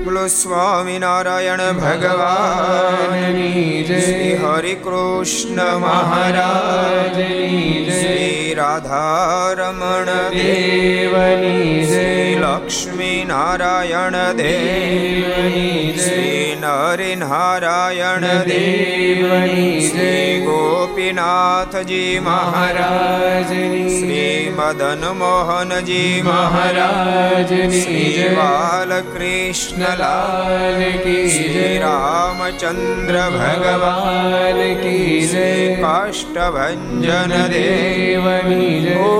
સ્વામિનારાયણ ભગવાનની શ્રી હરિ કૃષ્ણ મહારાજ શ્રી રાધારમણ દેવની શ્રી લક્ષ્મી નારાયણ દેવની શ્રી નરી નારાયણ દેવની શ્રી ગોપીનાથજી મહારાજ શ્રી મદન મોહનજી મહારાજ શ્રી બાલકૃષ્ણ ભગવાન કી જય રામચંદ્ર ભગવાન કી જય કાષ્ટભન દેવની જય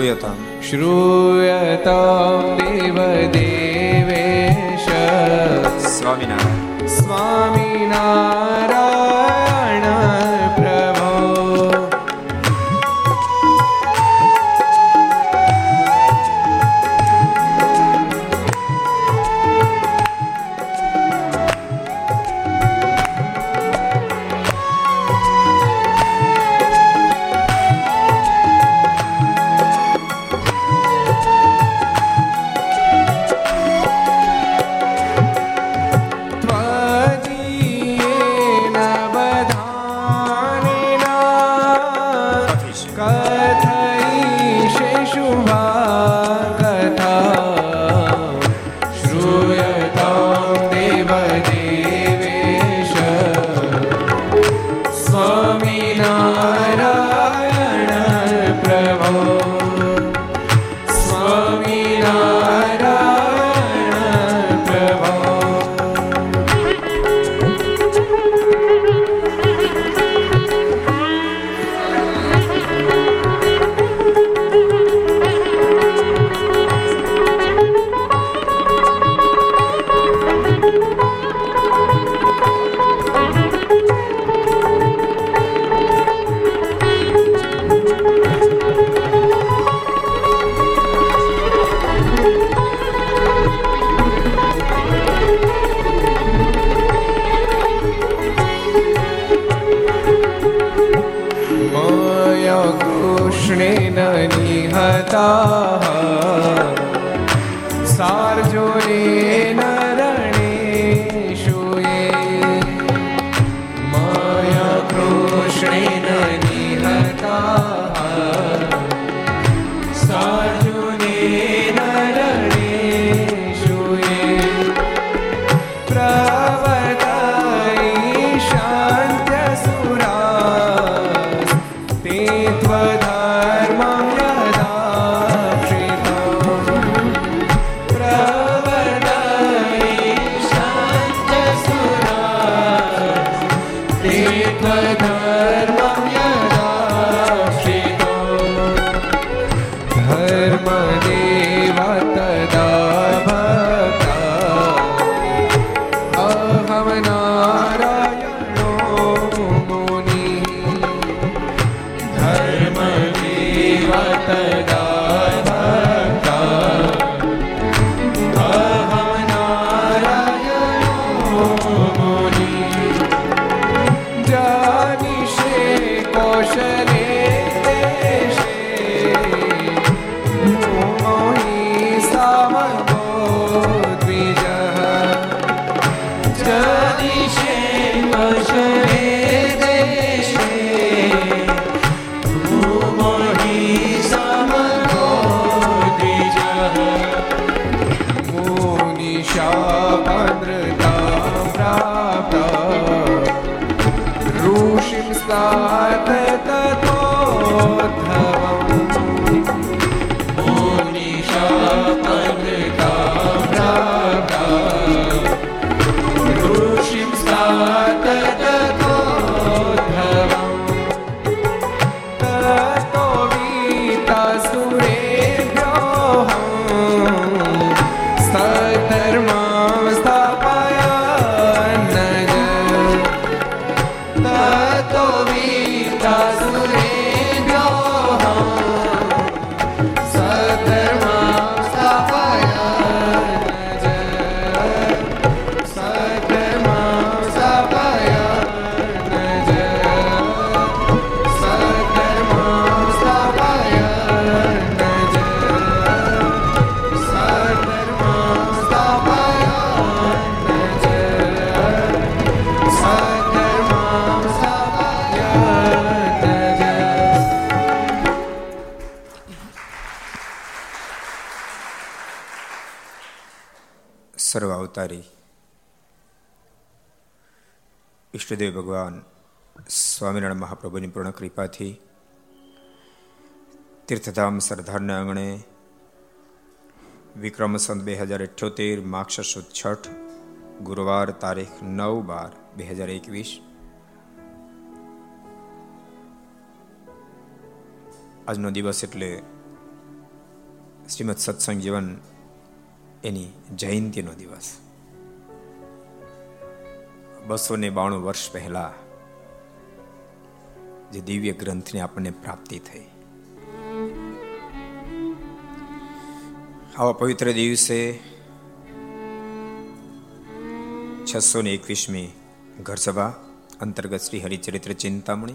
श्रूयतां देवदेवेश स्वामिनारायण स्वामिनारायण અવતારી ઈષ્ટદેવ ભગવાન સ્વામિનારાયણ મહાપ્રભુની પૂર્ણ કૃપાથી તીર્થધામ સરદારના આંગણે વિક્રમ સંત બે હજાર અઠ્યોતેર માક્ષ સુદ છઠ ગુરુવાર તારીખ નવ બાર બે હજાર એકવીસ આજનો દિવસ એટલે શ્રીમદ સત્સંગ જીવન એની જયંતિનો દિવસ. બસો ને બાણું વર્ષ પહેલા જે દિવ્ય ગ્રંથની આપણને પ્રાપ્તિ થઈ. આવા પવિત્ર દિવસે છસો ને એકવીસમી ઘરસભા અંતર્ગત Shri Haricharitra Chintamani,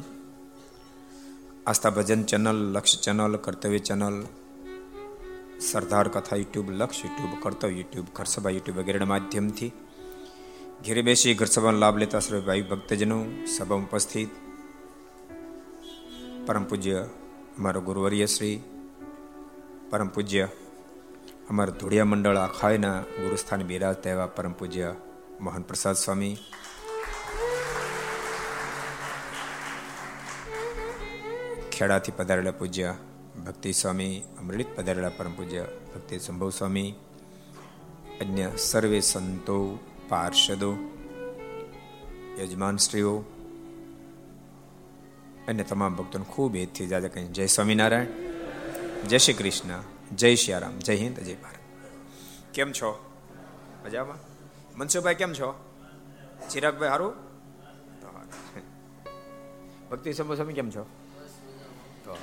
Aastha Bhajan channel, Laksh channel, Kartavya channel Sardar Katha YouTube, Laksh YouTube, કર્તવ્ય યુટ્યુબ, ઘરસભા યુટ્યુબ વગેરેના માધ્યમથી ઘેરે બેસી ઘરસભાનો લાભ લેતા સર્વે ભાઈ ભક્તજનો સભા ઉપસ્થિત. પરમ પૂજ્ય અમારો ગુરુવર્ય શ્રી, પરમ પૂજ્ય અમારા ધોળિયા મંડળ આખાયના ગુરુસ્થાન બિરાજતા એવા પરમ પૂજ્ય મોહન પ્રસાદ સ્વામી. ખેડાથી પધારેલા પૂજ્ય ભક્તિ સ્વામી અમૃત પધારેલા પરમ પૂજ્ય ભક્તિ સંભવ સ્વામી, અન્ય સર્વે સંતો, પાર્ષદો, યજમાન શ્રીઓ અને તમામ ભક્તોને ખૂબ હેતથી જાજે કહી જય સ્વામિનારાયણ, જય શ્રી કૃષ્ણ, જય શ્રી જય હિન્દ, જય ભારત. કેમ છો? મજામાં? મનસુખભાઈ, કેમ છો? ચિરાગભાઈ, હારું? ભક્તિ સંભવ સ્વામી, કેમ છો? તો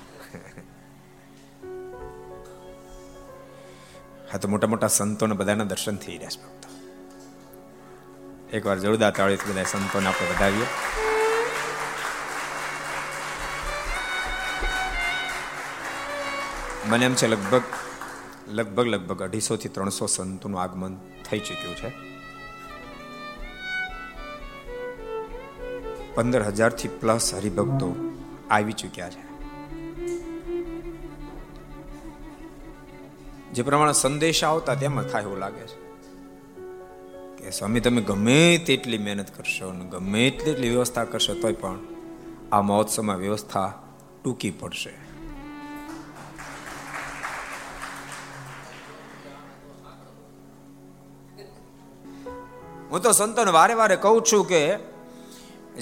હા, તો મોટા મોટા સંતોને બધાના દર્શન થઈ રહ્યા છે એકવાર જોરદાર તાળીથી બધા સંતોને આપણે વધાવીએ. મને એમ છે લગભગ લગભગ લગભગ અઢીસો થી ત્રણસો સંતોનું આગમન થઈ ચૂક્યું છે. પંદર હજારથી પ્લસ હરિભક્તો આવી ચૂક્યા છે. જે પ્રમાણે સંદેશા આવતા તેમાં થાય એવું લાગે છે. કે સ્વામી, તમે ગમે તેટલી મહેનત કરશો અને ગમે તેટલી વ્યવસ્થા કરશો તોય પણ આ મહોત્સવમાં વ્યવસ્થા ટૂંકી પડશે. હું તો સંતોને વારે વારે કહું છું કે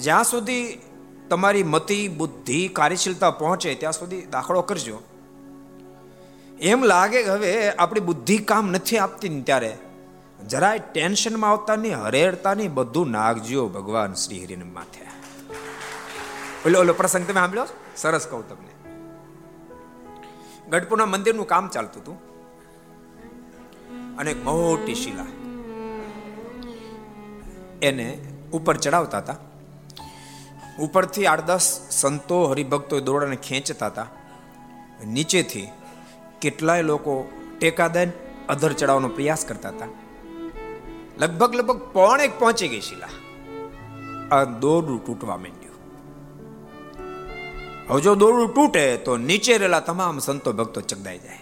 જ્યાં સુધી તમારી મતિ, બુદ્ધિ, કાર્યશીલતા પહોંચે, ત્યાં સુધી દાખલો કરજો. એમ લાગે કે હવે આપણી બુદ્ધિ કામ નથી આપતી ને ત્યારે. જરાય ટેન્શનમાં આવતા નહીં હરેડતા નહીં, બધું નાગજો ભગવાન શ્રી હરિને માથે. ઓલો ઓલો પ્રસંગ તમે સાંભળ્યો? સરસ કહું તમને. ગઢપુરના મંદિરનું કામ ચાલતું હતું. અને એક મોટી શિલા. એને ઉપર ચડાવતા હતા. ઉપરથી આઠ દસ સંતો હરિભક્તો દોડાને ખેંચતા હતા. નીચેથી કેટલાય લોકો ટેકા દઈને અધર ચડાવવાનો પ્રયાસ કરતા હતા. લગભગ લગભગ પોણે પહોંચી ગઈ શિલા. આ દોરડું તૂટવા માંડ્યું. હવે જો દોરડું તૂટે તો નીચે રહેલા તમામ સંતો ભક્તો ચગદાઈ જાય.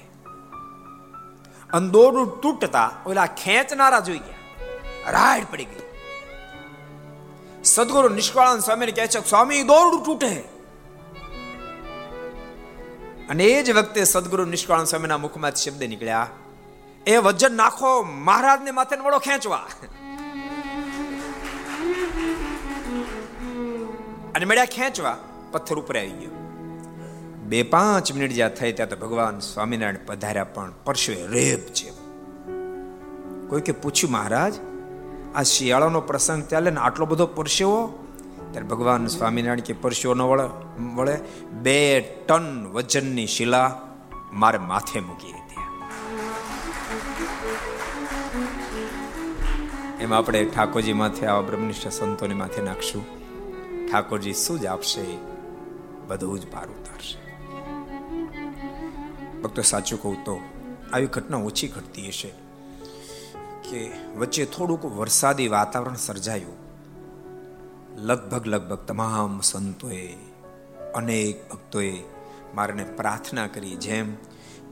અને દોરડું તૂટતા ઓલા ખેંચનારા જોઈ ગયા. રાડ પડી ગઈ. સદગુરુ નિષ્કળાન સ્વામીને કહે છે, સ્વામી, દોરડું તૂટે. અને એ જ વખતે સદગુરુ નિષ્કાળ સ્વામીના મુખમાં શબ્દ નીકળ્યા, એ વજન નાખો, મહારાજને માથે વડો ખેંચવા. અને મળ્યા ખેંચવા, પથ્થર ઉપર આવી ગયો. બે પાંચ મિનિટ જ્યાં થઈ ત્યાં તો ભગવાન સ્વામિનારાયણ પધાર્યા, પણ પરશુએ રેબ છે કોઈ કે પૂછ્યું, મહારાજ, આ શિયાળાનો પ્રસંગ ચાલે ને આટલો બધો પરસેવો? ત્યારે ભગવાન સ્વામિનારાયણ કે પરસેવો ન વળે વળે બે ટન વજનની શિલા મારે માથે મૂકી હતી. એમ આપણે ઠાકોરજી માથે, આવા બ્રહ્મનિષ્ઠ સંતોને માથે નાખશું. ઠાકોરજી શું જ આપશે? બધું જ પાર ઉતારશે. ભક્તો, સાચું કહું તો આવી ઘટના ઓછી ઘટતી હશે કે વચ્ચે થોડુંક વરસાદી વાતાવરણ સર્જાયું. લગભગ લગભગ તમામ સંતોએ, અનેક ભક્તોએ મારને પ્રાર્થના કરી. જેમ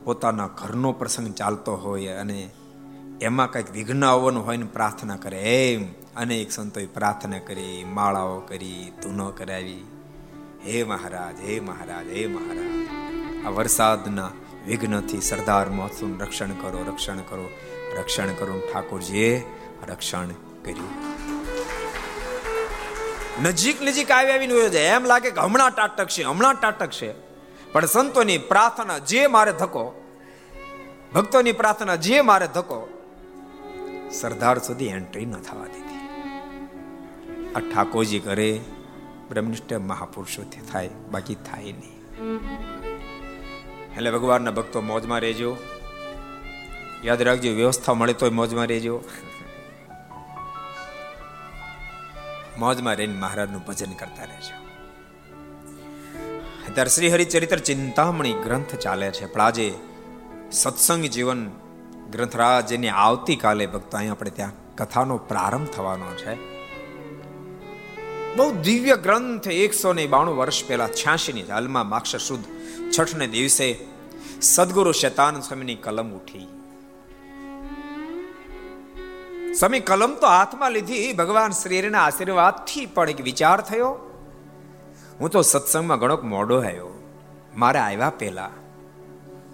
પોતાના ઘરનો પ્રસંગ ચાલતો હોય અને એમાં કંઈક વિઘ્ન આવવાનું હોય ને પ્રાર્થના કરે. એમ અનેક સંતોએ પ્રાર્થના કરી, માળાઓ કરી, ધૂનો કરાવી. હે મહારાજ હે મહારાજ હે મહારાજ. આ વરસાદના વિઘ્નથી સરદાર મહોત્સવનું રક્ષણ કરો રક્ષણ કરો રક્ષણ કરો ઠાકોરજીએ રક્ષણ કર્યું. નજીક નજીક આવી આવીને જાય એમ લાગે કે હમણાં ટાટકશે હમણાં ટાટકશે પણ સંતોની પ્રાર્થના જે મારે ધકો ભક્તોની પ્રાર્થના જે મારે ધકો સરદાર સુધી એન્ટ્રી ન થવા દીધી. આ ઠાકોરજી કરે બ્રહ્મનિષ્ઠ મહાપુરુષોથી થાય, બાકી થાય નહીં. એટલે ભગવાનના ભક્તો મોજમાં રહેજો. યાદ રાખજો, વ્યવસ્થા મળે તોય મોજમાં રહેજો. મોજમાં રહીને મહારાજનું ભજન કરતા રહેજો. અત્યારે શ્રી હરિચરિત્ર ચિંતામણી ગ્રંથ ચાલે છે, પણ આજે સત્સંગ જીવન ગ્રંથરાજ જેની આવતીકાલે ભક્તો અહીં આપણે ત્યાં કથાનો પ્રારંભ થવાનો છે. બહુ દિવ્ય ગ્રંથ, એકસો ને બાણું વર્ષ પહેલા છ્યાસી ની હાલમાં માક્ષ શુદ્ધ છઠ ને દિવસે સદગુરુ શેતાન સ્વામીની કલમ ઉઠી. સ્વામી કલમ તો હાથમાં લીધી ભગવાન શ્રીના આશીર્વાદથી પણ એક વિચાર થયો. હું તો સત્સંગમાં ઘણો મોડો આવ્યો મારે આવ્યા પહેલા.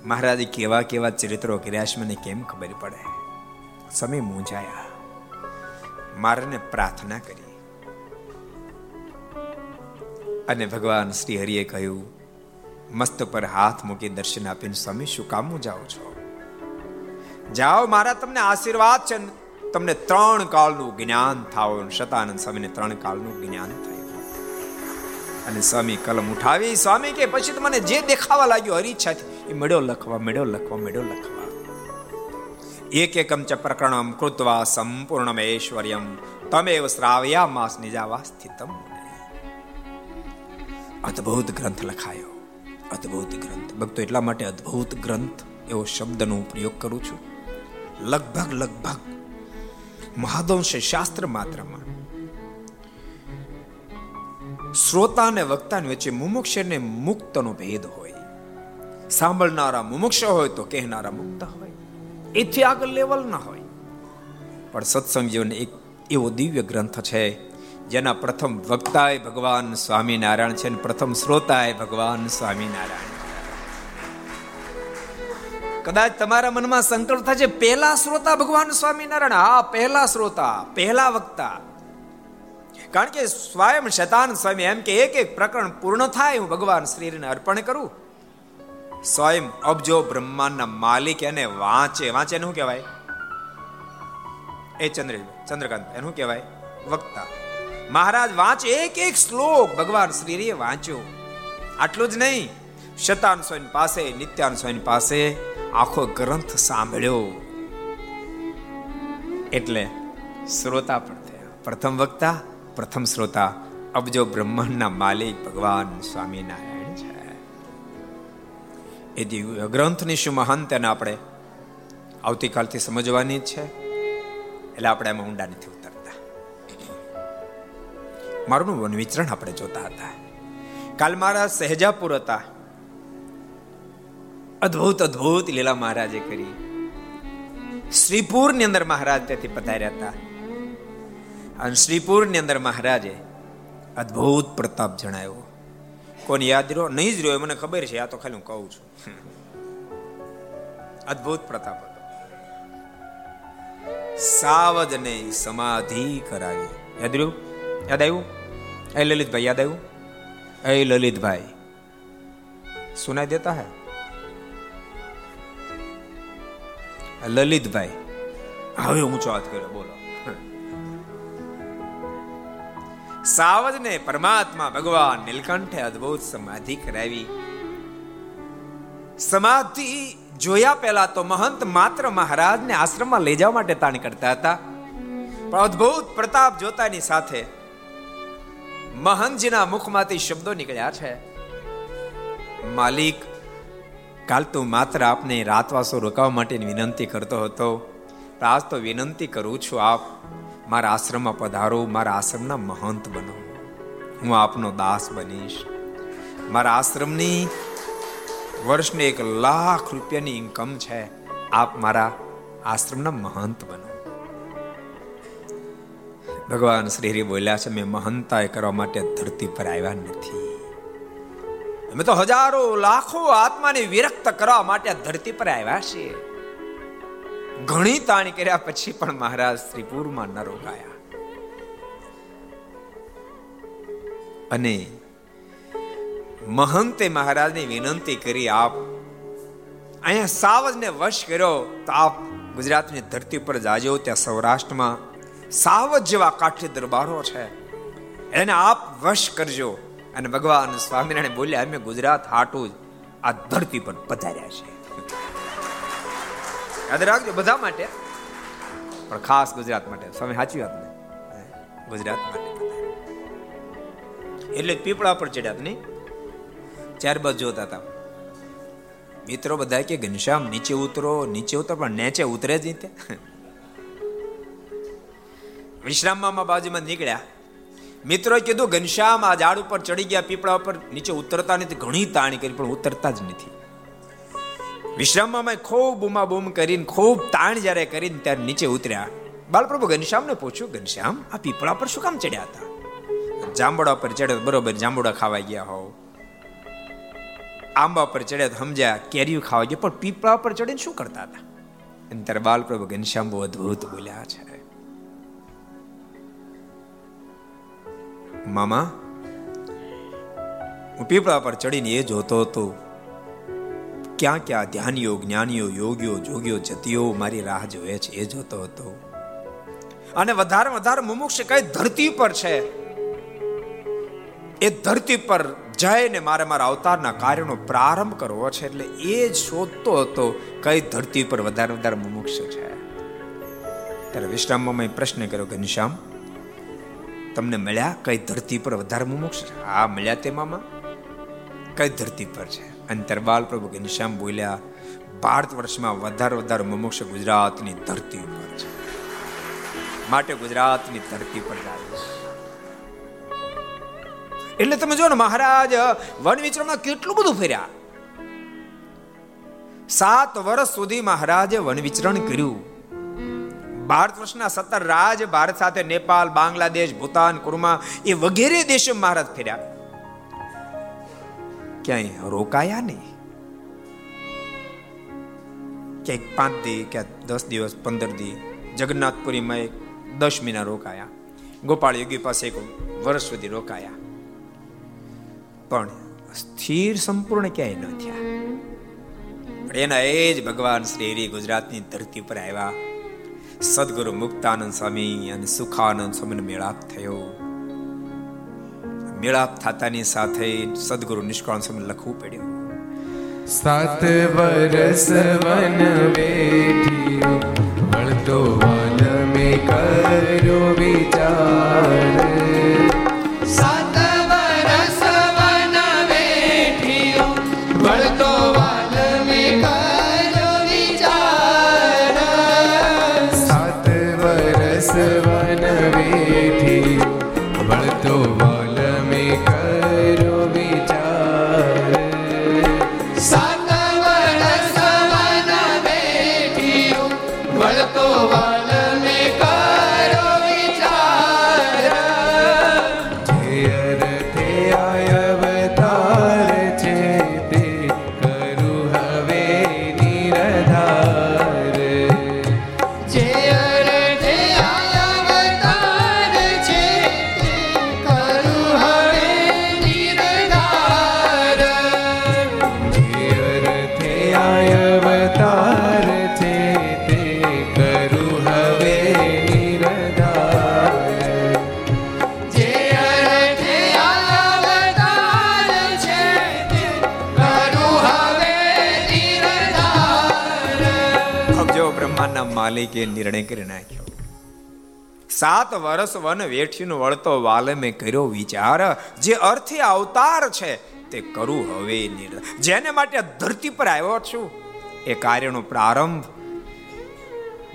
મહારાજે કેવા કેવા ચરિત્રો કર્યા છે મને કેમ ખબર પડે? સમય મૂંઝાયા. મારને પ્રાર્થના કરી. અને ભગવાન શ્રી હરિએ કહ્યું, મસ્ત પર હાથ મૂકી દર્શન આપીને સ્વામી શું કામ જાઓ છો? જાઓ, મારા તમને આશીર્વાદ છે. તમને ત્રણ કાળનું જ્ઞાન થાવ શતાનંદ સ્વામીને ત્રણ કાળનું જ્ઞાન થયું. અને સ્વામી કલમ ઉઠાવી, સ્વામી કે, પછી મને જે દેખાવા લાગ્યો હરી એ મેળો લખવા મેળો લખવા મેળો લખવા. એક એકમ ચ પ્રકરણમ કૃત્વા સંપૂર્ણમ ઐશ્વર્યમ. તમેવ શ્રાવ્યા માસ નિજાવા સ્થિતમ અદ્ભુત ગ્રંથ લખાયો. અદ્ભુત ગ્રંથ. ભક્તો એટલા માટે અદ્ભુત ગ્રંથ એવો શબ્દનો પ્રયોગ કરું છું. લગભગ લગભગ મહાદંશ શાસ્ત્ર માત્રામાં. શ્રોતા અને વક્તાની વચ્ચે મુમુક્ષ ને મુક્તનો ભેદ હોય. સાંભળનારા મુમુક્ષ હોય તો કહેનારા મુક્ત હોય. એથી આગળ લેવલ ના હોય. પણ સત્સંગ જીવન એક એવો દિવ્ય ગ્રંથ છે, જેના પ્રથમ વક્તાએ ભગવાન સ્વામિનારાયણ છે અને પ્રથમ શ્રોતાએ ભગવાન સ્વામિનારાયણ. કદાચ તમારા મનમાં સંકલ્પ થાય છે પહેલા શ્રોતા ભગવાન સ્વામિનારાયણ, હા, પહેલા શ્રોતા, પહેલા વક્તા. કારણ કે સ્વયં શતાન સ્વામી એમ કે એક એક પ્રકરણ પૂર્ણ થાય, હું ભગવાન શ્રીને અર્પણ કરું. સ્વયં અબજો બ્રહ્માંડના માલિક એને વાંચે વાંચે શું કહેવાય? એ ચંદ્ર, ચંદ્રકાંત, એનું કહેવાય? વક્તા. મહારાજ વાંચે, એક એક શ્લોક ભગવાન શ્રીએ વાંચ્યો. આટલું જ નહીં. શતાન સ્વામી પાસે, નિત્યાન સ્વામી પાસે આખો ગ્રંથ સાંભળ્યો. એટલે શ્રોતા પણ થયા. પ્રથમ વક્તા, પ્રથમ શ્રોતા. અબજો બ્રહ્માંડના માલિક ભગવાન સ્વામિનારાયણ છે. એ દિવ્ય ગ્રંથની શું મહાન તેને આપણે આવતીકાલથી સમજવાની છે. એટલે આપણે એમાં ઊંડા નથી ઉતરતા. મારું વન વિચરણ આપણે જોતા હતા. કાલ મારા સહેજાપુર હતા. અદ્ભુત અદ્ભુત લીલા મહારાજે કરી. શ્રીપુરની અંદર મહારાજ ત્યાંથી પધાર્યા હતા. અને શ્રીપુરની અંદર મહારાજે અદ્ભુત પ્રતાપ જણાયો કોને યાદ રહ્યો? નહીં જ રહ્યો મને ખબર છે, આ તો ખાલી હું કહું છું. અદ્ભુત પ્રતાપ હતો. સાવજને સમાધિ કરાવી. યાદ રહ્યું? યાદ આવ્યું? એ લલિતભાઈ યાદ આવ્યું? એ લલિતભાઈ. સુનાઈ દેતા હૈ? લલિતભાઈ. હવે ઊંચો હાથ કર્યો બોલો. સાવજને પરમાત્મા ભગવાન નીલકંઠે અદ્ભુત સમાધિ કરાવી. સમાધિ જોયા પહેલા તો મહંત માત્ર મહારાજને આશ્રમમાં લઈ જવા માટે તાણ કરતા હતા. પણ અદ્ભુત પ્રતાપ જોતાની સાથે મહંતજીના મુખમાંથી શબ્દો નીકળ્યા છે. માલિક કાલ તો માત્ર આપને રાતવાસો રોકાવા માટેની વિનંતી કરતો હતો. આજ તો વિનંતી કરું છું આપ મારા આશ્રમમાં પધારો, મારા આશ્રમના મહંત બનો. હું આપનો દાસ બનીશ. મારા આશ્રમની વર્ષને એક લાખ રૂપિયાની ઇન્કમ છે. આપ મારા આશ્રમના મહંત બનો. ભગવાન શ્રી બોલ્યા છે, મેં મહંતાએ કરવા માટે ધરતી પર આવ્યા નથી. અમે તો હજારો લાખો આત્માને વિરક્ત કરવા માટે ધરતી પર આવ્યા છીએ. ઘણી તાણી કર્યા પછી પણ મહારાજ શ્રીપુરમાં ન રોકાયા. અને મહંતે મહારાજની વિનંતી કરી, આપ અહીંયા સાવજને વશ કર્યો તો આપ ગુજરાતની ધરતી પર જાજો, ત્યાં સૌરાષ્ટ્રમાં સાવજ જેવા કાઠી દરબારો છે. એને આપ વશ કરજો. અને ભગવાન સ્વામિનારાયણ બોલ્યા, અમે ગુજરાત હાટું આ ધરતી પર પધાર્યા છે યાદ રાખજો બધા માટે, પણ ખાસ ગુજરાત માટે. સ્વામી, સાચી વાત ને? ગુજરાત માટે એટલે પીપળા પર ચડ્યા નહીં? ત્યારબાદ જોતા હતા. મિત્રો બધા કે ઘનશ્યામ, નીચે ઉતરો નીચે ઉતરો, પણ નીચે ઉતરે જ નહીં વિશ્રામમાં બાજુમાં નીકળ્યા. મિત્રોએ કીધું, ઘનશ્યામ, આ ઝાડ ઉપર ચડી ગયા પીપળા ઉપર નીચે ઉતરતા નથી, ઘણી તાણી કરી, પણ ઉતરતા જ નથી. વિશ્રામમાં ખૂબ બૂમા બૂમ કરીને, ખૂબ તાણ જ્યારે કરીને ત્યારે નીચે ઉતર્યા. બાલપ્રભુ ઘનશ્યામને પૂછ્યું, ઘનશ્યામ, આ પીપળા પર શું કામ ચડ્યા હતા? જાંબુડા પર ચડ્યા બરોબર, જાંબુડા ખાવા ગયા હોવ. આંબા પર ચડ્યા સમજ્યા, કેરીઓ ખાવા ગયા, પણ પીપળા પર ચડીને શું કરતા હતા? અને ત્યારે બાલપ્રભુ ઘનશ્યામ બહુ અદભુત બોલ્યા છે. મામા, હું પીપળા પર ચડીને એ જોતો હતો, ક્યાં ક્યાં ધ્યાનીઓ, જ્ઞાનીઓ, યોગીઓ, જોગીઓ, જતીઓ મારી રાહ જોવે છે, એ જોતો હતો. અને વધારે વધારે મુમુક્ષ કઈ ધરતી પર છે? એ ધરતી પર જઈને મારે મારા અવતારના કાર્યનો પ્રારંભ કરવો છે, એટલે એ જ શોધતો હતો કઈ ધરતી પર વધારે વધારે મુમુક્ષ છે. ત્યારે વિશ્રામમાં પ્રશ્ન કર્યો, ઘનશ્યામ તમને મળ્યા, કઈ ધરતી પર વધારે મુમુક્ષ છે? હા, મળ્યા તે મામા. કઈ ધરતી પર છે? અને બાલ પ્રભુ ઘનશ્યામ બોલ્યા ભારત વર્ષમાં વધારે વધારે મુમુક્ષ ગુજરાતની ધરતી ઉપર છે. માટે ગુજરાતની ધરતી પર જાય છે. એટલે તમે જો ને, મહારાજ વન વિચરણમાં કેટલું બધું ફેર્યા? સાત વર્ષ સુધી મહારાજે વન વિચરણ કર્યું. ભારત વર્ષના સત્તર રાજ, ભારત સાથે નેપાલ બાંગ્લાદેશ, ભૂતાન, કુરમા એ વગેરે દેશો મહારાજ ફેર્યા. ક્યાંય રોકાયા નહીં. ક્યાંક પાંચ દી ક્યાંક દસ દિવસ, પંદર દી જગન્નાથપુરીમાં એક દસ મહિના રોકાયા. ગોપાળ યોગી પાસે એક વર્ષ સુધી રોકાયા. પણ સ્થિર સંપૂર્ણ ક્યાંય ન થયા. પણ એના એ જ ભગવાન શ્રી હરિ ગુજરાતની ધરતી પર આવ્યા. સદગુરુ મુક્તાનંદ સ્વામી અને સુખાનંદ સ્વામીનો મેળાપ થયો. મેળાપ થતાની સાથે સદગુરુ નિષ્કાળ સ્વામી લખવું પડ્યું. સાત વરસ વન બેઠી વળતો વાલ મે કર્યો માલિકે નિર્ણય કરી નાખ્યો. સાત વર્ષ વન વેઠીનો વળતો વાલમે કર્યો વિચાર, જે અર્થે અવતાર છે તે કરું હવે જેને માટે ધરતી પર આવ્યો છું, એ કાર્યનો પ્રારંભ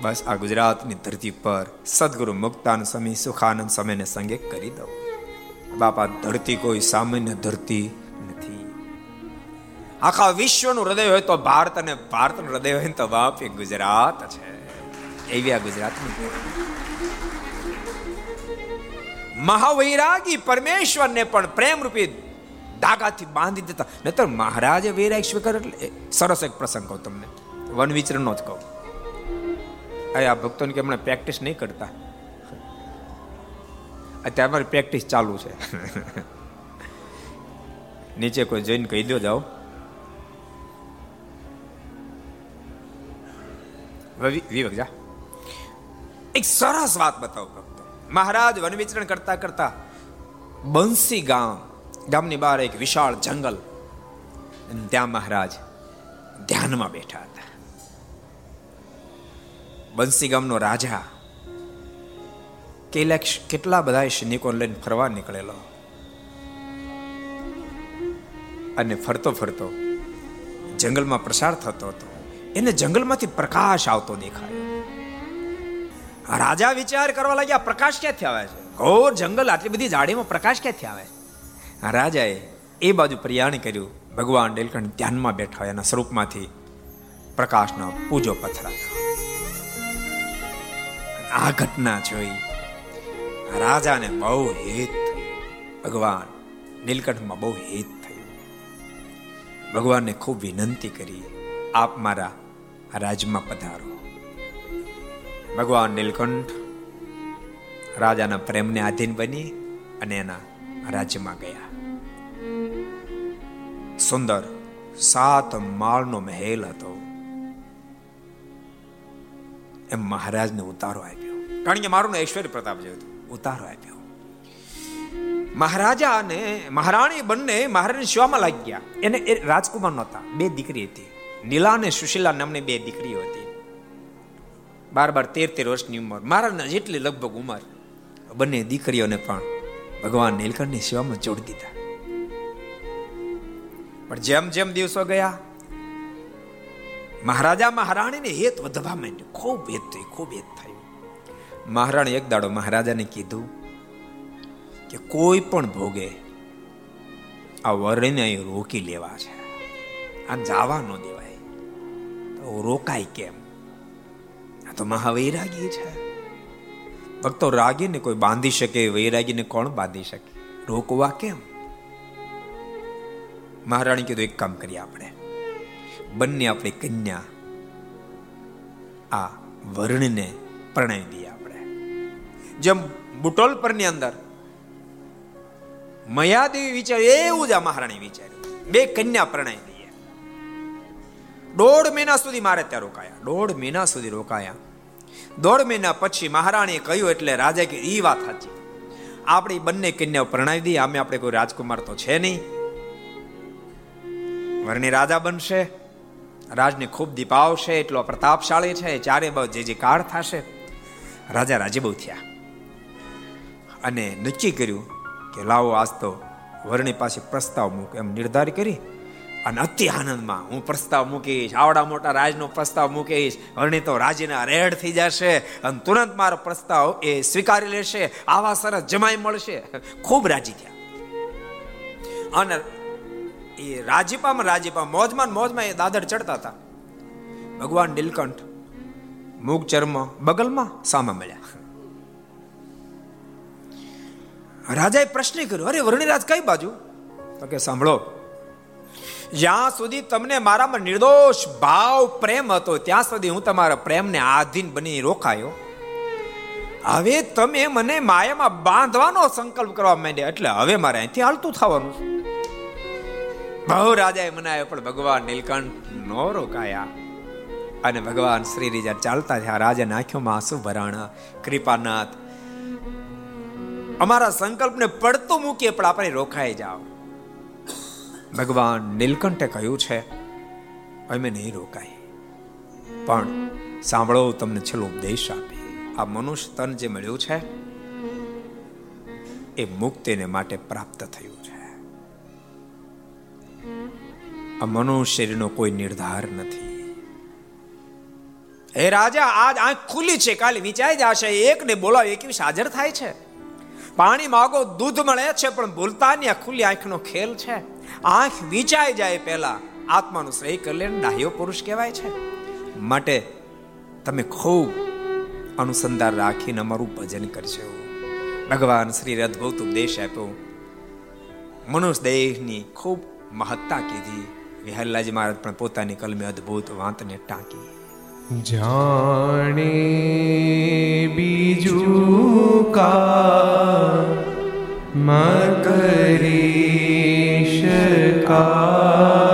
બસ આ ગુજરાતની ધરતી પર સદગુરુ મુક્તાન સમી સુખાનંદ સમયને સંગે કરી દઉં. બાપા ધરતી કોઈ સામાન્ય ધરતી નથી. આખા વિશ્વનું હૃદય હોય તો ભારત અને ભારતનું હૃદય હોય તો બાપ એ ગુજરાત છે. એવી આ ગુજરાતની. મહાવૈરાગી પરમેશ્વરને પણ પ્રેમ રૂપી ધાગાથી બાંધી દેતા. નહીતર મહારાજે વૈરાગ સ્વીકાર એટલે સરસ એક પ્રસંગ કહું તમને. વન વિચરણનો જ કહું. અરે આ ભક્તોને કે હમણાં પ્રેક્ટિસ નહીં કરતા. અત્યારે અમારી પ્રેક્ટિસ ચાલુ છે. નીચે કોઈ જોઈને કહી દો જાઓ. વિવેક જા એક સરસ વાત બતાવું ભક્તો. મહારાજ વન વિચરણ કરતા કરતા બંસી ગામ, ગામની બહાર એક વિશાળ જંગલ. ત્યાં મહારાજ ધ્યાનમાં બેઠા હતા. બંસી ગામનો રાજા કેટલા બધા સૈનિકો લઈને ફરવા નીકળેલો. અને ફરતો ફરતો જંગલમાં પ્રસાર થતો હતો. એને જંગલમાંથી પ્રકાશ આવતો દેખાયો. રાજા વિચાર કરવા લાગ્યા, પ્રકાશ ક્યાંથી આવે છે? ઘોર જંગલ, આટલી બધી ઝાડીમાં પ્રકાશ ક્યાંથી આવે? રાજાએ એ બાજુ પ્રયાણ કર્યું. ભગવાન નીલકંઠ ધ્યાનમાં બેઠા હોય એના સ્વરૂપમાંથી પ્રકાશનો પૂજો પથરાતા આ ઘટના જોઈ રાજાને બહુ હિત ભગવાન નીલકંઠમાં બહુ હિત થયું. ભગવાનને ખૂબ વિનંતી કરી, આપ મારા રાજમાં પધારો. ભગવાન નીલકંઠ રાજાના પ્રેમને આધીન બની અને એના રાજ્યમાં ગયા. સુંદર સાત માળનો મહેલ હતો. એમ મહારાજને ઉતારો આપ્યો. કારણ કે મારું ઐશ્વર્ય પ્રતાપ જોયું ઉતારો આપ્યો. મહારાજા અને મહારાણી બંને મહારાણી સેવામાં લાગી ગયા એને એ રાજકુમાર નહોતા. બે દીકરી હતી. નીલા અને સુશીલા નામની બે દીકરીઓ હતી. બાર બાર તેર તેર વર્ષની ઉંમર. મહારાજના જેટલી લગભગ ઉંમર, બંને દીકરીઓને પણ ભગવાન નીલકંઠની સેવામાં જોડી દીધા. પણ જેમ જેમ દિવસો ગયા મહારાજા મહારાણીને હેત વધવા માંડ્યું. ખૂબ હેત થઈ, ખૂબ હેત થયું. મહારાણી એક દાડો મહારાજાને કીધું કે કોઈ પણ ભોગે આ વરને અહીં રોકી લેવા છે. આ જવા ન દેવાય. તો રોકાય કેમ? તો મહાવૈરાગી છે. ભક્તો રાગીને કોઈ બાંધી શકે, વૈરાગીને કોણ બાંધી શકે? રોકવા કેમ? મહારાણી કીધું, એક કામ કરીએ આપણે. બંને આપણી કન્યા આ વર્ણને પ્રણય દઈએ આપણે. જેમ બુટોલ પરની અંદર મયાદેવી વિચાર એવું જ આ મહારાણી વિચાર્યું. બે કન્યા દઈએ દોઢ મહિના સુધી મારે ત્યાં રોકાયા. દોઢ મહિના સુધી રોકાયા. દોઢ મહિના પછી મહારાણીએ કહ્યું એટલે રાજા કે એ વાત સાચી. આપણી બંને કન્યાઓ પ્રણાવી દઈએ. આમે આપણે કોઈ રાજકુમાર તો છે નહીં. વર્ણી રાજા બનશે. રાજને ખૂબ દીપાવશે એટલો પ્રતાપશાળી છે. ચારે બાજુ જે જે કાળ થશે. રાજા રાજી બહુ થયા. અને નક્કી કર્યું કે લાવો આજ તો વર્ણી પાસે પ્રસ્તાવ મૂક. એમ નિર્ધાર કરી અને અતિ આનંદમાં. હું પ્રસ્તાવ મૂકીશ, આવડા મોટા રાજનો પ્રસ્તાવ મૂકીશ. વર્ણી તો રાજીના રેડ થઈ જશે અને તુરંત મારો પ્રસ્તાવ એ સ્વીકારી લેશે. આવા સરસ જમાઈ મળશે. ખૂબ રાજી થયા. અને એ રાજીપામાં રાજીપા, મોજમાં મોજમાં એ દાદર ચડતા હતા. ભગવાન નીલકંઠ મૂગ ચર્મ બગલમાં સામા મળ્યા. રાજાએ પ્રશ્ન કર્યો, અરે વર્ણિરાજ, કઈ બાજુ? તો કે, સાંભળો જ્યાં સુધી તમને મારામાં નિર્દોષ ભાવ, પ્રેમ હતો, ત્યાં સુધી હું તમારા પ્રેમને આધીન બની રોકાયો. હવે તમે મને માયામાં બાંધવાનો સંકલ્પ કરવા માંડ્યા, એટલે હવે મારે અહીંથી હાલતું થવાનું બહુ રાજાએ મનાયો પણ ભગવાન નીલકંઠ નો રોકાયા. અને ભગવાન શ્રી રીજા ચાલતા થયા, રાજાના આંખોમાં આંસુ ભરાણા, કૃપાનાથ, અમારા સંકલ્પને પડતું મૂકીએ, પણ આપણે રોકાઈ જાઓ. ભગવાન નીલકંઠે કહ્યું છે, અમે નહીં રોકાય પણ સાંભળો તમને છેલ્લો ઉપદેશ આપે આ મનુષ્ય તન જે મળ્યું છે, એ મુક્તિને માટે પ્રાપ્ત થયું છે. આ મનુષ્ય શરીરનો કોઈ નિર્ધાર નથી. એ રાજા, આજ આંખ ખુલ્લી છે, કાલે વિચારી જશે, એકને બોલાવ એકવીસ હાજર થાય છે. પાણી માગો, દૂધ મળે છે, પણ ભૂલતાની આ ખુલ્લી આંખનો ખેલ છે. આંખ વિચાઈ જાય પહેલા. આત્માનું શ્રેય લે ડાહ્યો પુરુષ કહેવાય છે. માટે તમે ખૂબ અનુસંધાન રાખીને અમારું ભજન કરજો. ભગવાન શ્રી અદભુત ઉપદેશ આપ્યો. મનુષ્ય દેહની ખૂબ મહત્તા કીધી. વિહલ્લાજી મહારાજ પણ પોતાની કલમે અદ્ભુત વાંતને ટાંકી. જાણે બીજું કા મકરી શકાલ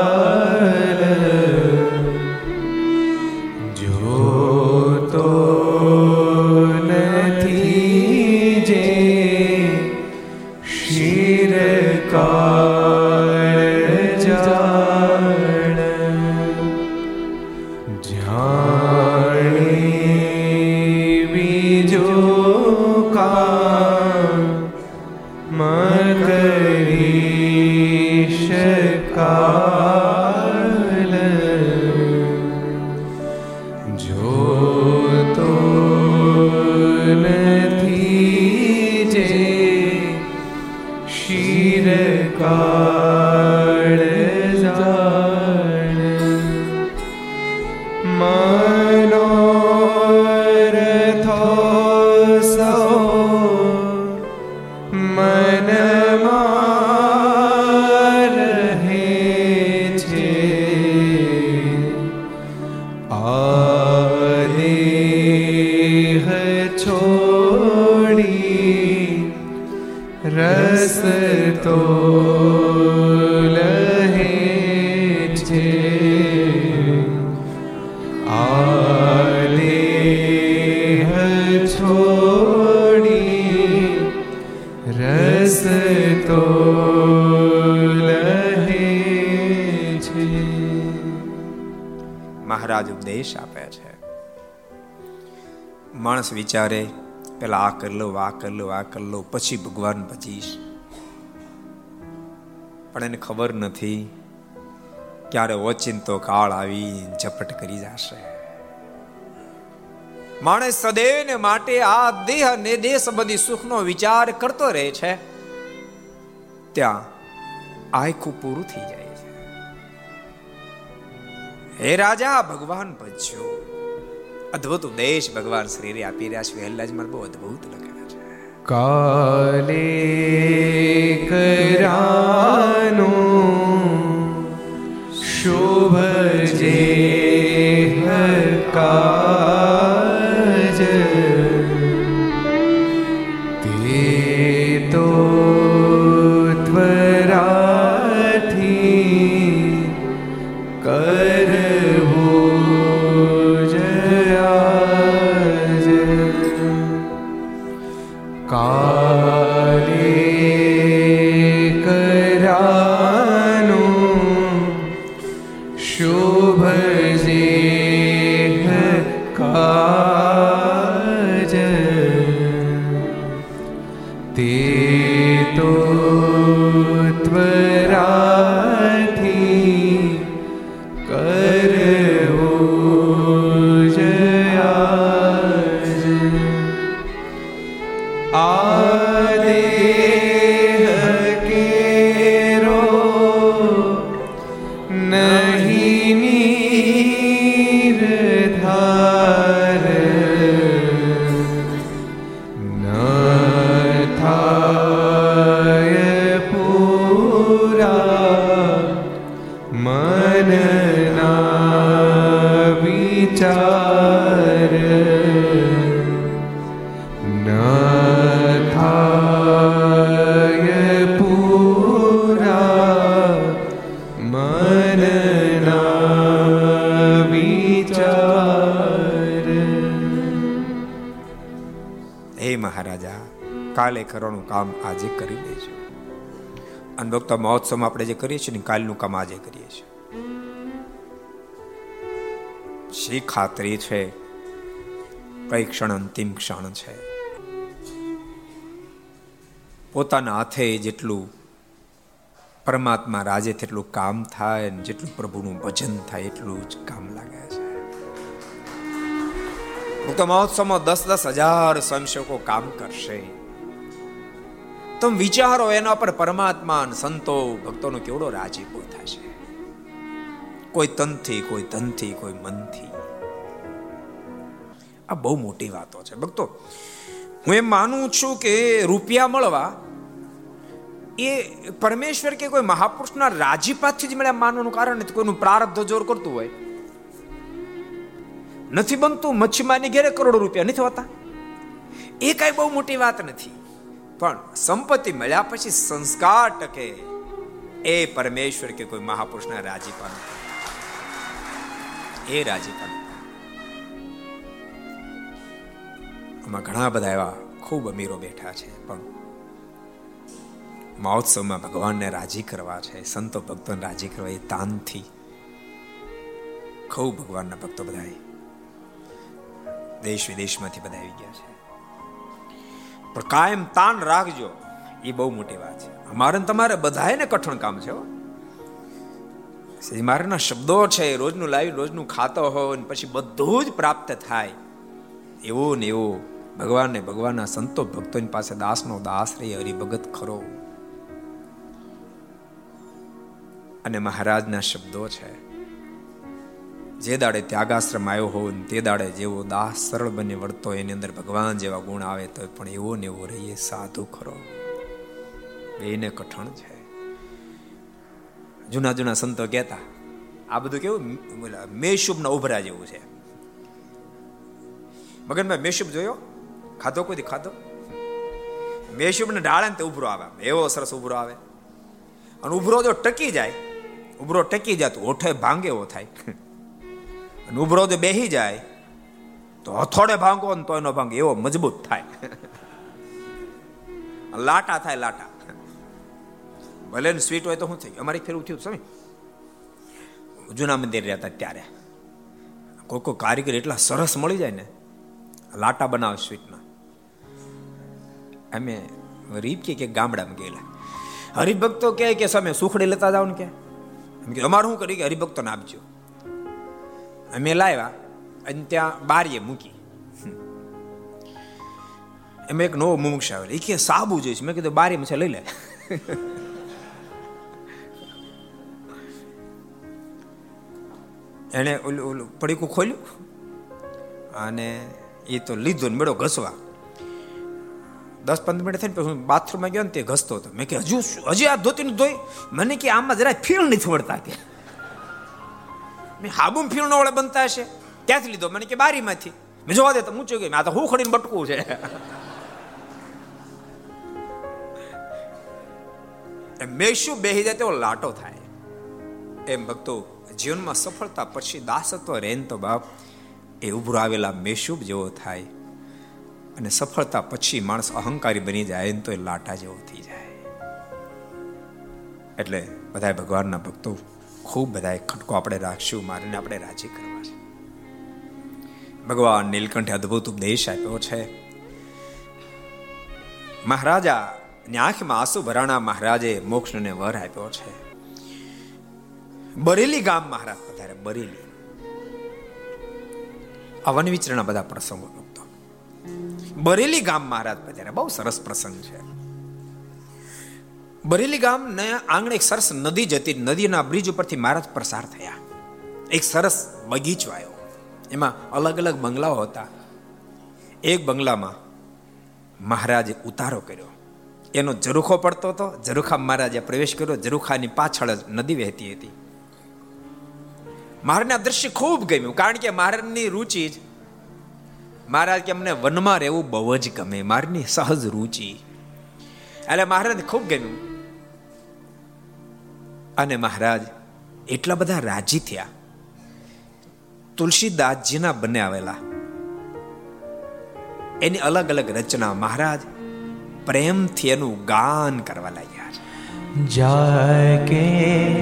માણસ વિચારે, પેલા આ કરી લો, આ કરી લો, આ કરી લો, પછી ભગવાન ભજીશ. પણ એને ખબર નથી ક્યારે ઓચિંતો કાળ આવી ઝપટ કરી જશે. માણસ સદૈવને માટે આ દેહ અને દેહ સંબંધી સુખનો વિચાર કરતો રહે છે. ત્યાં આખું પૂરું થઈ જાય છે. હે રાજા, ભગવાન ભજ્યો. અદ્ભુત ઉપદેશ ભગવાન શ્રીરે આપી રહ્યા છે. વહેલા જ બહુ અદ્ભુત લખેલા છે. કાલે કરાનો શુભ જે કાજ ભક્તો મહોત્સવમાં આપણે જે કરીએ છીએ ને, કાલનું કામ આજે કરીએ છીએ. શી ખાતરી છે? કઈ ક્ષણ અંતિમ ક્ષણ છે? પોતાના હાથે જેટલું પરમાત્મા રાજે તેટલું કામ થાય જેટલું પ્રભુનું ભજન થાય, એટલું જ કામ લાગે છે. ભક્ત મહોત્સવમાં દસ દસ હજાર સંશોકો કામ કરશે. તમે વિચારો એના પર પરમાત્મા સંતો ભક્તોનો કેવડો રાજીપો થશે કોઈ તનથી કોઈ ધનથી કોઈ મનથી આ બહુ મોટી વાતો છે ભક્તો હું એમ માનું છું કે રૂપિયા મળવા એ પરમેશ્વર કે કોઈ મહાપુરુષના રાજીપાથી જ મળ્યા માનવાનું કારણ નથી કોઈનું પ્રારબ્ધ જોર કરતું હોય નથી બનતું મચ્છીમારની ઘેરે કરોડો રૂપિયા નથી હોતા એ કઈ બહુ મોટી વાત નથી પણ સંપત્તિ મળ્યા પછી સંસ્કાર ટકે એ પરમેશ્વર કે કોઈ મહાપુરુષના રાજીપા એ રાજીપા આમાં ઘણા બધા એવા ખૂબ અમીરો બેઠા છે, પણ મહોત્સવમાં ભગવાનને રાજી કરવા છે, સંતો ભક્તોને રાજી કરવા, એ તાનથી ખૂબ ભગવાનના ભક્તો બધા દેશ વિદેશમાંથી બધા આવી ગયા છે. પણ કાયમ તાન રાખજો. એ બહુ મોટી વાત છે. અમારે તમારે બધાને કઠણ કામ છે મારાના શબ્દો છે, રોજનું લાવી રોજનું ખાતો હોય ને પછી બધું જ પ્રાપ્ત થાય. એવું ને એવું. ભગવાનને ભગવાનના સંતો ભક્તોની પાસે દાસનો દાસ રહી, હરિભગત ખરો. અને મહારાજના શબ્દો છે. જે દાડે ત્યાગાશ્રમ આવ્યો હોય ને તે દાડે જેવો દાહ સરળ બને વળતો એની અંદર ભગવાન જેવા ગુણ આવે તો પણ એવો ને એવો રહીએ સાધુ ખરો. એને કઠણ છે. જૂના જૂના સંતો કહેતા, આ બધું કેવું? મેશુબ ના ઉભરા જેવું છે. મગનભાઈ મેશુભ જોયો? ખાધો કોઈ ખાધો? મેશુભને ડાળે ને તે ઉભરો આવે. એવો સરસ ઉભરો આવે. અને ઉભરો જો ટકી જાય, ઉભરો ટકી જાય તો ઓઠે ભાંગે એવો થાય. અને ઉભરો જો બેહી જાય, તો હથોડે ભાંગો ને તો એનો ભાંગ એવો મજબૂત થાય. લાટા થાય લાટા. ભલે ને સ્વીટ હોય તો શું થઈ અમારી ફેર ઉઠ્યું સમય? જૂના મંદિર રહેતા ત્યારે. કોઈ કોઈ કારીગર એટલા સરસ મળી જાય ને, લાટા બનાવે સ્વીટના અમે રીપ કે ગામડામાં ગયેલા. હરિભક્તો કહે કે તમે સુખડી લેતા જાઓ ને કે? અમારું શું કરી કે હરિભક્તોને આપજો. અમે લાવ્યા અને ત્યાં બારીએ મૂકી. એમ એક નવો મુમુક્ષ આવેલો. એ કે સાબુ જોઈશ મેં કીધું બારી છે, લઈ લે. એણે ઓલું ઓલું પડીકું ખોલ્યું અને એ તો લીધો ને મેળો ઘસવા. દસ પંદર મિનિટ થઈને પછી બાથરૂમમાં ગયો ને તે ઘસતો હતો. મેં કે, હજુ હજી આ ધોતી ધોઈ? મને કે, આમાં જરા ફીણ નથી વળતા કે મેં હાબુમ ફીણ વડે બનતા હશે? ક્યાંથી લીધો? મને કે બારીમાંથી. મેં જોવા દે તો મૂચો ગયું. આ તો હું ખડીને બટકું છે. મેં શું બેહી જાય તેવો લાટો થાય. એમ ભક્તો, જીવનમાં સફળતા પછી દાસત્વ રેન તો બાપ, એ ઉભરો આવેલા મેશુબ જેવો થાય. અને સફળતા પછી માણસ અહંકારી બની જાય તો એ લાટા જેવો થઈ જાય. એટલે બધા ભગવાનના ભક્તો ખૂબ બધા ખટકો આપણે રાખશું, મારીને આપણે રાજી કરવા છે. ભગવાન નીલકંઠે અદ્ભુત ઉપદેશ આપ્યો છે. મહારાજા ની આંખમાં આંસુ ભરાણા મહારાજે મોક્ષને વર આપ્યો છે. બરેલી ગામ મહારાજ પધારે બરેલી. અવન વિચરણા બધા પ્રસંગો બરેલી ગામ મહારાજ પધારે બહુ સરસ પ્રસંગ છે. બરેલી ગામ ને આંગણે એક સરસ નદી જતી નદીના બ્રિજ ઉપરથી મહારાજ પ્રસાર થયા. એક સરસ બગીચો આવ્યો. એમાં અલગ અલગ બંગલાઓ હતા. એક બંગલામાં મહારાજે ઉતારો કર્યો. એનો ઝરૂખો પડતો હતો. ઝરૂખા મહારાજે પ્રવેશ કર્યો. ઝરૂખાની પાછળ જ નદી વહેતી હતી. મહારાજને આ દ્રશ્ય ખૂબ ગમ્યું, કારણ કે મહારાજની રુચિ જ મહારાજ કે અમને વનમાં રહેવું બહુ જ ગમે. મારની સહજ રુચિ. એટલે મહારાજને ખૂબ ગમ્યું. અને મહારાજ એટલા બધા રાજી થયા. તુલસીદાસજીના બંને આવેલા. એની અલગ અલગ રચના મહારાજ પ્રેમથી એનું ગાન કરવા લાગ્યા. છે જાકે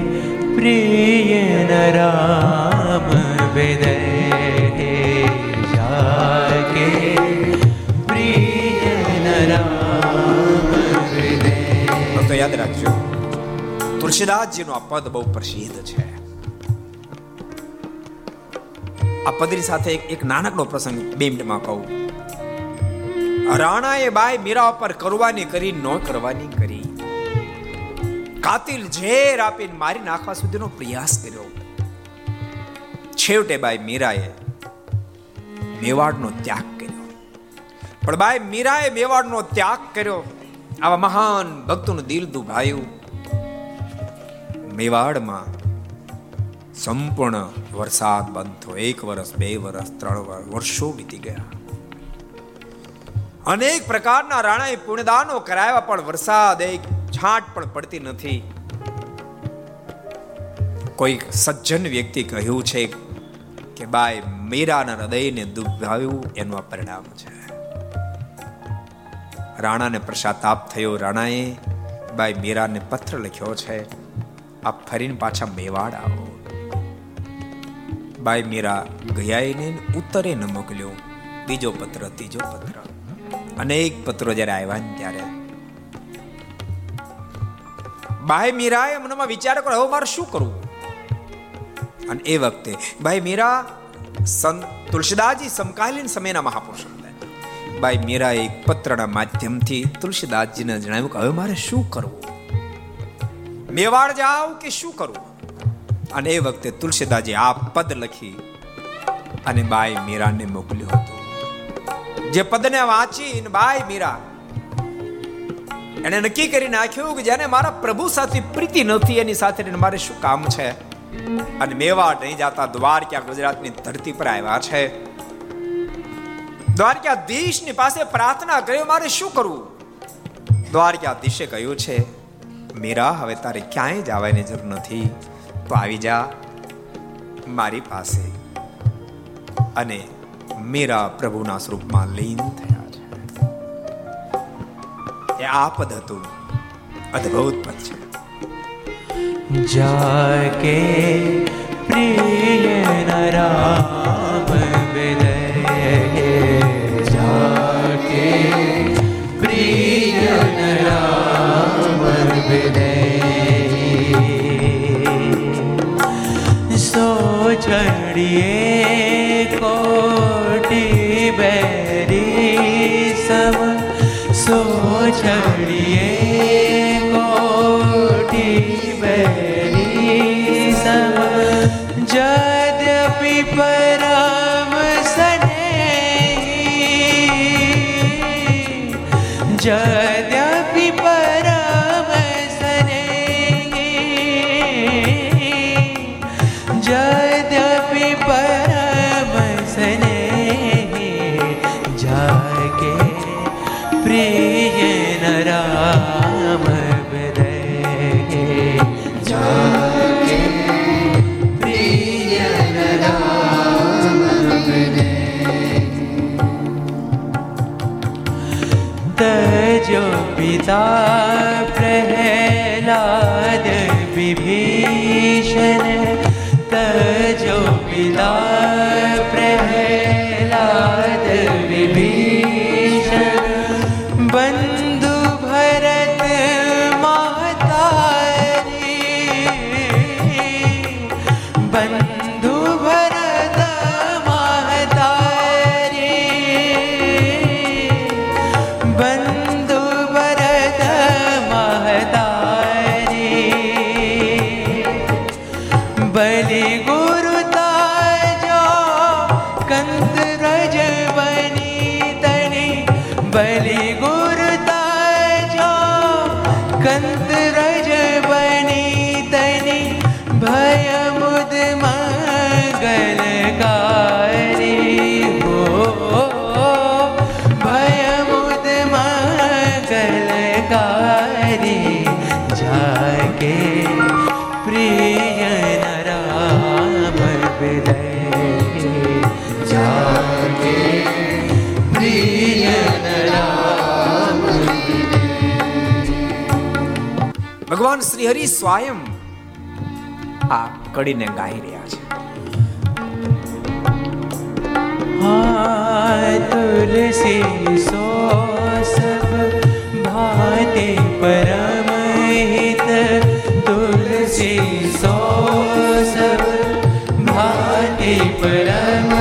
પ્રિય રામ વિદય જાકે પ્રિય નરામ વિદય ભક્તો યાદ રાખજો. તુલસીદાસજીનો આ પદ બહુ પ્રસિદ્ધ છે. આ પદની સાથે એક નાનકડો પ્રસંગ બે મિનિટમાં કહું. રાણાએ બાઈ મીરા પર કરવાની કરી, ન કરવાની કરી. કાતિલ ઝેર આપીને મારી નાખવા સુધીનો પ્રયાસ કર્યો. છેવટે બાઈ મીરાએ મેવાડનો ત્યાગ કર્યો. પણ બાઈ મીરાએ મેવાડનો ત્યાગ કર્યો. આવા મહાન ભક્તોનું દિલ દુભાયું મેવાડમાં સંપૂર્ણ વરસાદ બંધ થયો એક વર્ષ બે વર્ષ ત્રણ વર્ષ વર્ષો વીતી ગયા. અનેક પ્રકારના રાણાએ પુણ્યદાનો કરાવ્યા, પણ વરસાદ એક છાંટ પણ પડતી નથી. કોઈ સજ્જન વ્યક્તિ કહ્યું છે કે બાય મીરાના હૃદયને દુભાવ્યું એનું આ પરિણામ છે. રાણાને પ્રસાતાપ થયો. રાણાએ, બાઈ, મીરાને પત્ર લખ્યો છે. આપ ફરીને પાછા મેવાડ આવો. બાઈ મીરા ગયા ને ઉત્તરે ન મોકલ્યો. બીજો પત્ર, ત્રીજો પત્ર. અનેક પત્રો જ્યારે આવ્યા ને ત્યારે. બાઈ મીરાએ મનમાં વિચાર કર્યો, હવે મારે શું કરવું? અને એ વખતે ભાઈ મીરા સંત તુલસીદાસજી સમકાલીન સમયના મહાપુરુષ ભાઈ મીરા એક પત્રના માધ્યમથી તુલસીદાસજીને જણાવ્યું કે, હવે મારે શું કરવું? મેવાડ જાવ કે શું કરવું અને એ વખતે તુલસીદાસજી આ પદ લખી અને બાઈ મીરાને મોકલ્યું હતું. જે પદને વાંચીને બાઈ મીરા એને નક્કી કરી નાખ્યું કે જેને મારા પ્રભુ સાથે પ્રીતિ નથી, એની સાથે મારે શું કામ છે? અને મેવાડ નહીં જાતા દ્વારકા ગુજરાતની ધરતી પર આવ્યા છે. દ્વારકાધીશની પાસે પ્રાર્થના કર્યો મારે શું કરવું? દ્વારકાધીશે કહ્યું છે મીરા હવે તારે ક્યાંય જવાની જરૂર નથી તો આવી જા મારી પાસે અને મીરા પ્રભુના સ્વરૂપમાં લીન થયા છે એ આ પદ હતું અદ્ભુત પદ છે जाके प्रिय न राम विदय બેરીએ કોટી બેરી સમ સોચા શ્રી હરિ સ્વયં. આ કડીને ગાઈ રહ્યા છે. હાય તુલસી સો સબ ભાતે પરમહિત તુલસી સો સબ ભાતે પરમ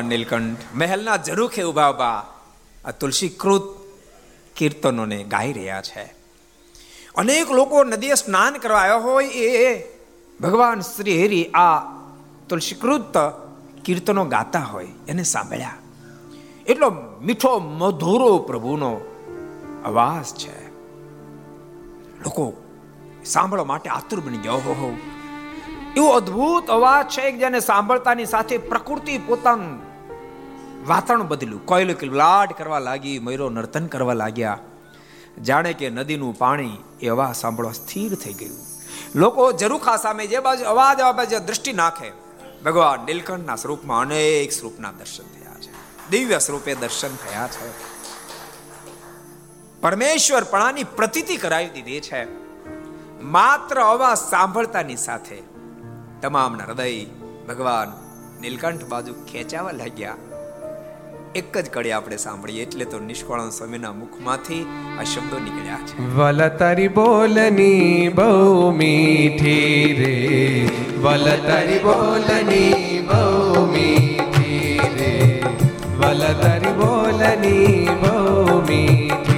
નીલકંઠ મહેલના ઝરૂખે ઊભા ઊભા આ તુલસીકૃત કીર્તનોને ગાઈ રહ્યા છે. અનેક લોકો નદીએ સ્નાન કરવા આવ્યા હોય એ ભગવાન શ્રી હરિ આ તુલસીકૃત કીર્તનો ગાતા હોય એને સાંભળ્યા. એટલો મીઠો, મધુરો પ્રભુનો અવાજ છે. લોકો સાંભળવા માટે આતુર બની ગયા હો હો એવો અદ્ભુત અવાજ છે કે જેને સાંભળતાની સાથે પ્રકૃતિ પોતાનું વાતાવરણ બદલ્યું. કોયલો કિલબલાટ કરવા લાગી, મયરો નર્તન કરવા લાગ્યા. જાણે કે નદીનું પાણી એ અવાજ સાંભળવા સ્થિર થઈ ગયું. લોકો જરૂખા સામે જે બાજુ અવાજ આવવા બાજુ દ્રષ્ટિ નાખે. ભગવાન નીલકંઠના સ્વરૂપમાં અનેક સ્વરૂપના દર્શન થયા છે. દિવ્ય સ્વરૂપે દર્શન થયા છે. પરમેશ્વર પણાની પ્રતીતિ કરાવી દીધી છે. માત્ર અવાજ સાંભળતાની સાથે તમામના હૃદય ભગવાન નીલકંઠ બાજુ ખેંચાવા લાગ્યા. એક જ કડી આપણે સાંભળીએ, એટલે તો નિષ્કળાનંદ સ્વામીના મુખમાંથી આ શબ્દો નીકળ્યા છે. વલ તારી બોલની બહુ મીઠી રે. વલ તારી બોલની બહુ મીઠી રે. વલ તારી બોલની બહુ મીઠી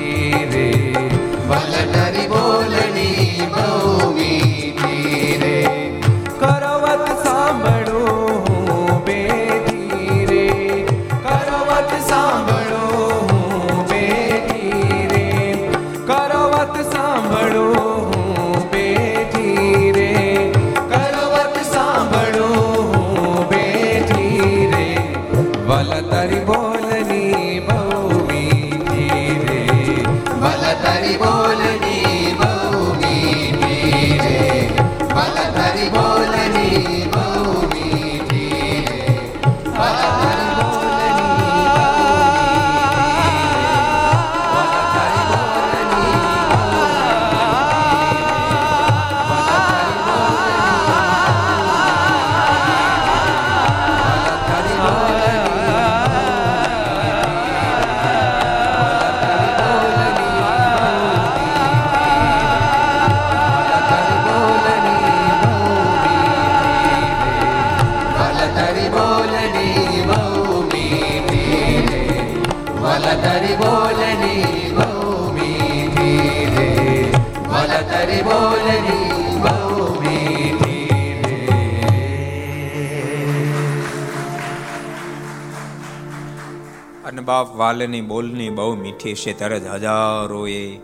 મીઠી છે ત્યારે જ હજારોએ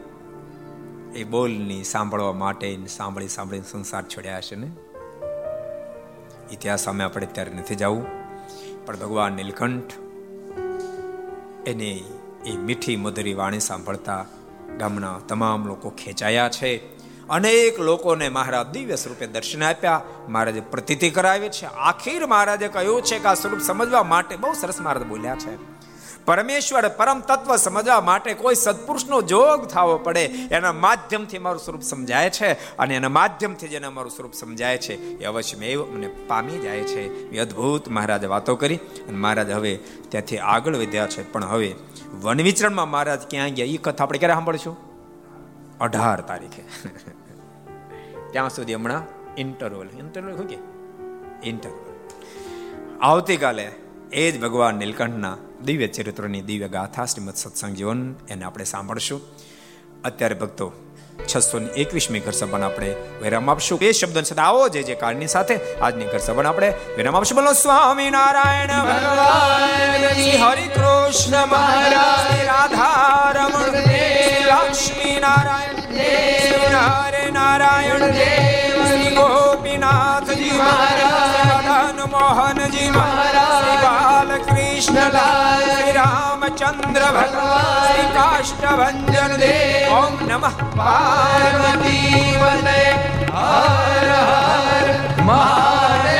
એ બોલની સાંભળવા માટે સાંભળી સાંભળીને સંસાર છોડ્યા છે ને? ઇતિહાસ સામે આપણે ત્યારે નથી જવું, પણ ભગવાન નીલકંઠ એને એ મીઠી મધુરી વાણી સાંભળતા ગામના તમામ લોકો ખેંચાયા છે. અનેક લોકોને મહારાજ દિવ્ય સ્વરૂપે દર્શન આપ્યા. મહારાજે પ્રતીતિ કરાવી છે. આખીર મહારાજે કહ્યું છે કે આ સ્વરૂપ સમજવા માટે બહુ સરસ મહારાજ બોલ્યા છે. પરમેશ્વર પરમ તત્વ સમજવા માટે કોઈ સત્પુરુષનો જોગ થવો પડે, એના માધ્યમથી મારું સ્વરૂપ સમજાય છે અને એના માધ્યમથી જેને મારું સ્વરૂપ સમજાય છે. એ અવશ્ય મેં મને પામી જાય છે. એ અદ્ભુત મહારાજે વાતો કરી અને મહારાજ હવે ત્યાંથી આગળ વધ્યા છે. પણ હવે વન વિચરણમાં મહારાજ ક્યાં ગયા? એ કથા આપણે ક્યારે સાંભળશું? અઢાર તારીખે. ત્યાં સુધી હમણાં ઇન્ટરવલ ઇન્ટરવલ શું કે? ઇન્ટરવલ આવતીકાલે એ જ ભગવાન નીલકંઠના દિવ્ય ચરિત્રની દિવ્ય ગાથા શ્રીમદ સત્સંગ જીવન એને આપણે સાંભળશું. અત્યારે ભક્તો, છસો ને એકવીસમી ઘર સભાન આપણે વિરામ આપશું. એ શબ્દો સાથે આવો, જે જે કાળની સાથે આજની ઘર સભાન આપણે વિરામ આપશું. બોલો સ્વામી નારાયણ ભગવાન હરિ કૃષ્ણ મહારાજ રાધા લક્ષ્મી નારાયણ દેવ હરે નારાયણ દેવ ગોપીનાથજી મહારાજ. મોહનજી મહારાજ બાલકૃષ્ણ શ્રી રામચંદ્ર ભગવાન શ્રી કાષ્ટભન દેવ ઓમ નમઃ પાર્વતી હર હર મહાદેવ